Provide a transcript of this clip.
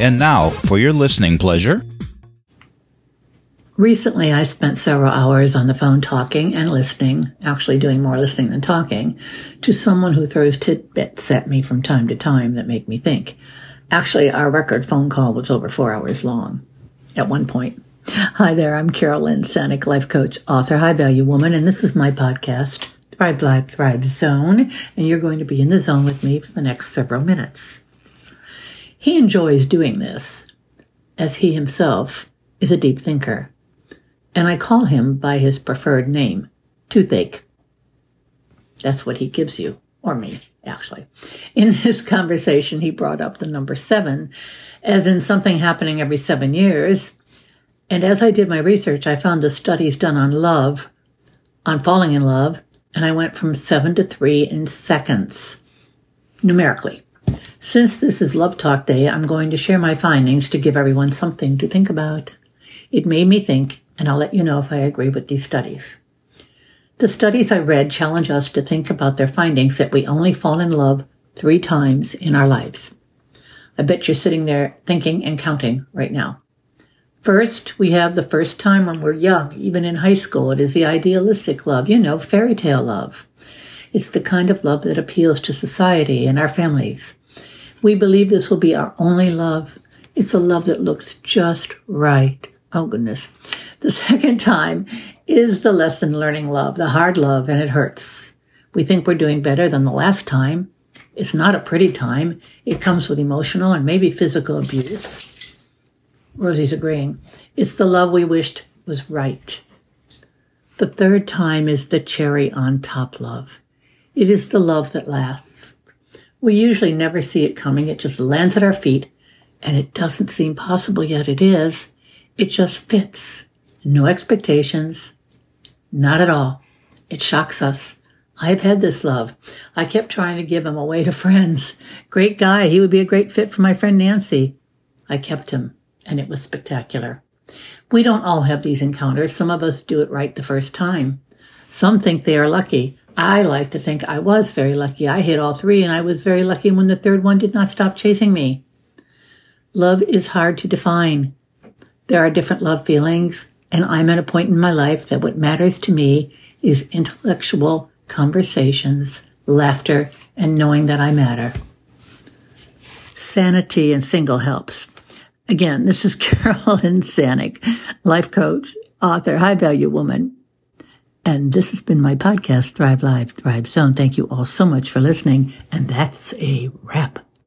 And now, for your listening pleasure. Recently, I spent several hours on the phone talking and listening, actually doing more listening than talking, to someone who throws tidbits at me from time to time that make me think. Actually, our record phone call was over four hours long at one point. Hi there, I'm Carolyn Sanic, life coach, author, high value woman, and this is my podcast, Thrive Life Thrive Zone, and you're going to be in the zone with me for the next several minutes. He enjoys doing this, as he himself is a deep thinker, and I call him by his preferred name, Toothache. That's what he gives you, or me, actually. In this conversation, he brought up the number seven, as in something happening every seven years. And as I did my research, I found the studies done on love, on falling in love, and I went from seven to three in seconds, numerically. Since this is Love Talk Day, I'm going to share my findings to give everyone something to think about. It made me think, and I'll let you know if I agree with these studies. The studies I read challenge us to think about their findings that we only fall in love three times in our lives. I bet you're sitting there thinking and counting right now. First, we have the first time when we're young, even in high school. It is the idealistic love, you know, fairy tale love. It's the kind of love that appeals to society and our families. We believe this will be our only love. It's a love that looks just right. Oh goodness. The second time is the lesson learning love, the hard love, and it hurts. We think we're doing better than the last time. It's not a pretty time. It comes with emotional and maybe physical abuse. Rosie's agreeing. It's the love we wished was right. The third time is the cherry on top love. It is the love that lasts. We usually never see it coming. It just lands at our feet and it doesn't seem possible yet it is. It just fits. No expectations. Not at all. It shocks us. I've had this love. I kept trying to give him away to friends. Great guy. He would be a great fit for my friend Nancy. I kept him and it was spectacular. We don't all have these encounters. Some of us do it right the first time. Some think they are lucky. I like to think I was very lucky. I hit all three and I was very lucky when the third one did not stop chasing me. Love is hard to define. There are different love feelings, and I'm at a point in my life that what matters to me is intellectual conversations, laughter, and knowing that I matter. Sanity and single helps. Again, this is Carolyn Sanic, life coach, author, high value woman. And this has been my podcast, Thrive Life, Thrive Zone. Thank you all so much for listening. And that's a wrap.